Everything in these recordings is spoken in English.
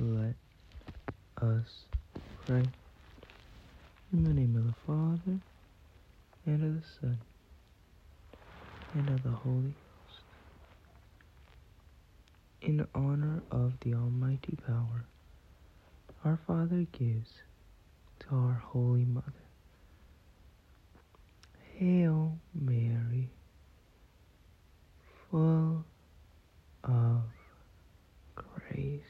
let us pray. In the name of the Father, and of the Son, and of the Holy Ghost. In honor of the Almighty Power, our Father gives to our Holy Mother. Hail Mary, full of grace.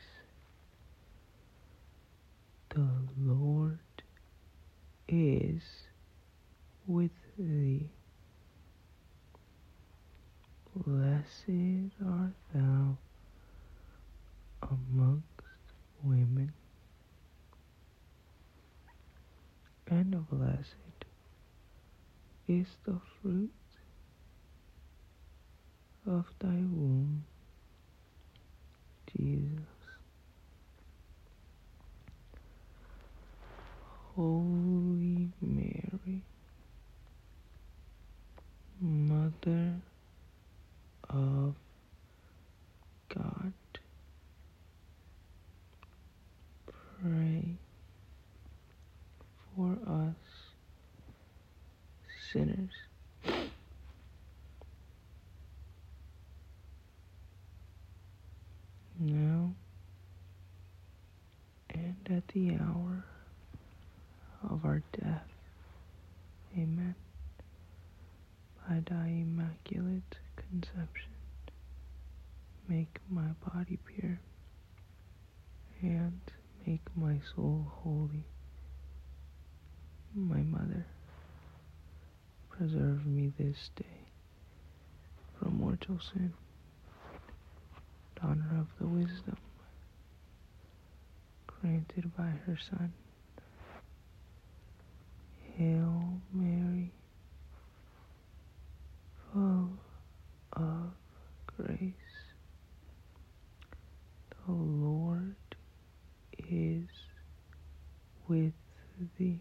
The Lord is with thee. Blessed art thou amongst women, and blessed is the fruit of thy womb, Jesus. Holy Mary, Mother of God, pray for us sinners. Now and at the hour of our death. Amen. By thy immaculate conception, make my body pure and make my soul holy. My mother, preserve me this day from mortal sin, in honor of the wisdom granted by her Son. Hail Mary, full of grace. The Lord is with thee.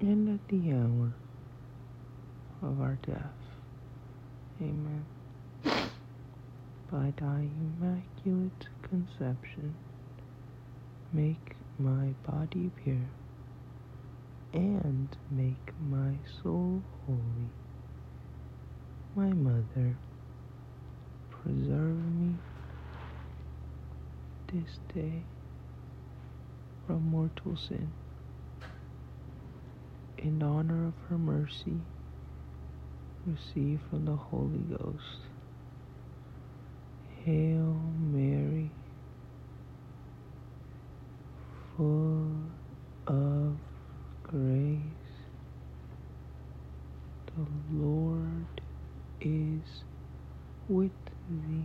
and at the hour of our death. Amen by thy immaculate conception, make my body pure, and make my soul holy. My mother, preserve me this day from mortal sin. In honor of her mercy, receive from the Holy Ghost Hail Mary, full of grace, the Lord is with thee.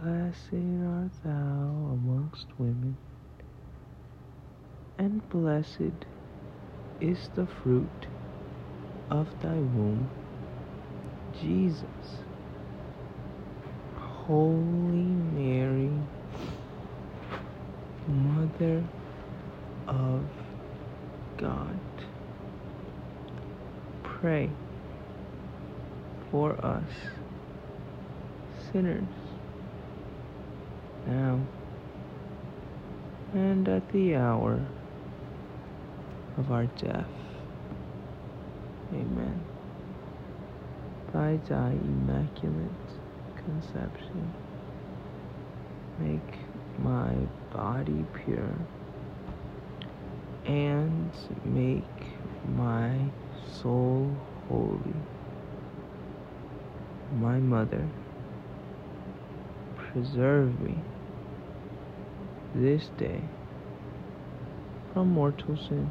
Blessed art thou amongst women, and blessed is the fruit of thy womb, Jesus. Holy Mary, Mother of God, pray for us sinners now and at the hour of our death. Amen. By thy immaculate conception. Make my body pure and make my soul holy. My mother, preserve me this day from mortal sin.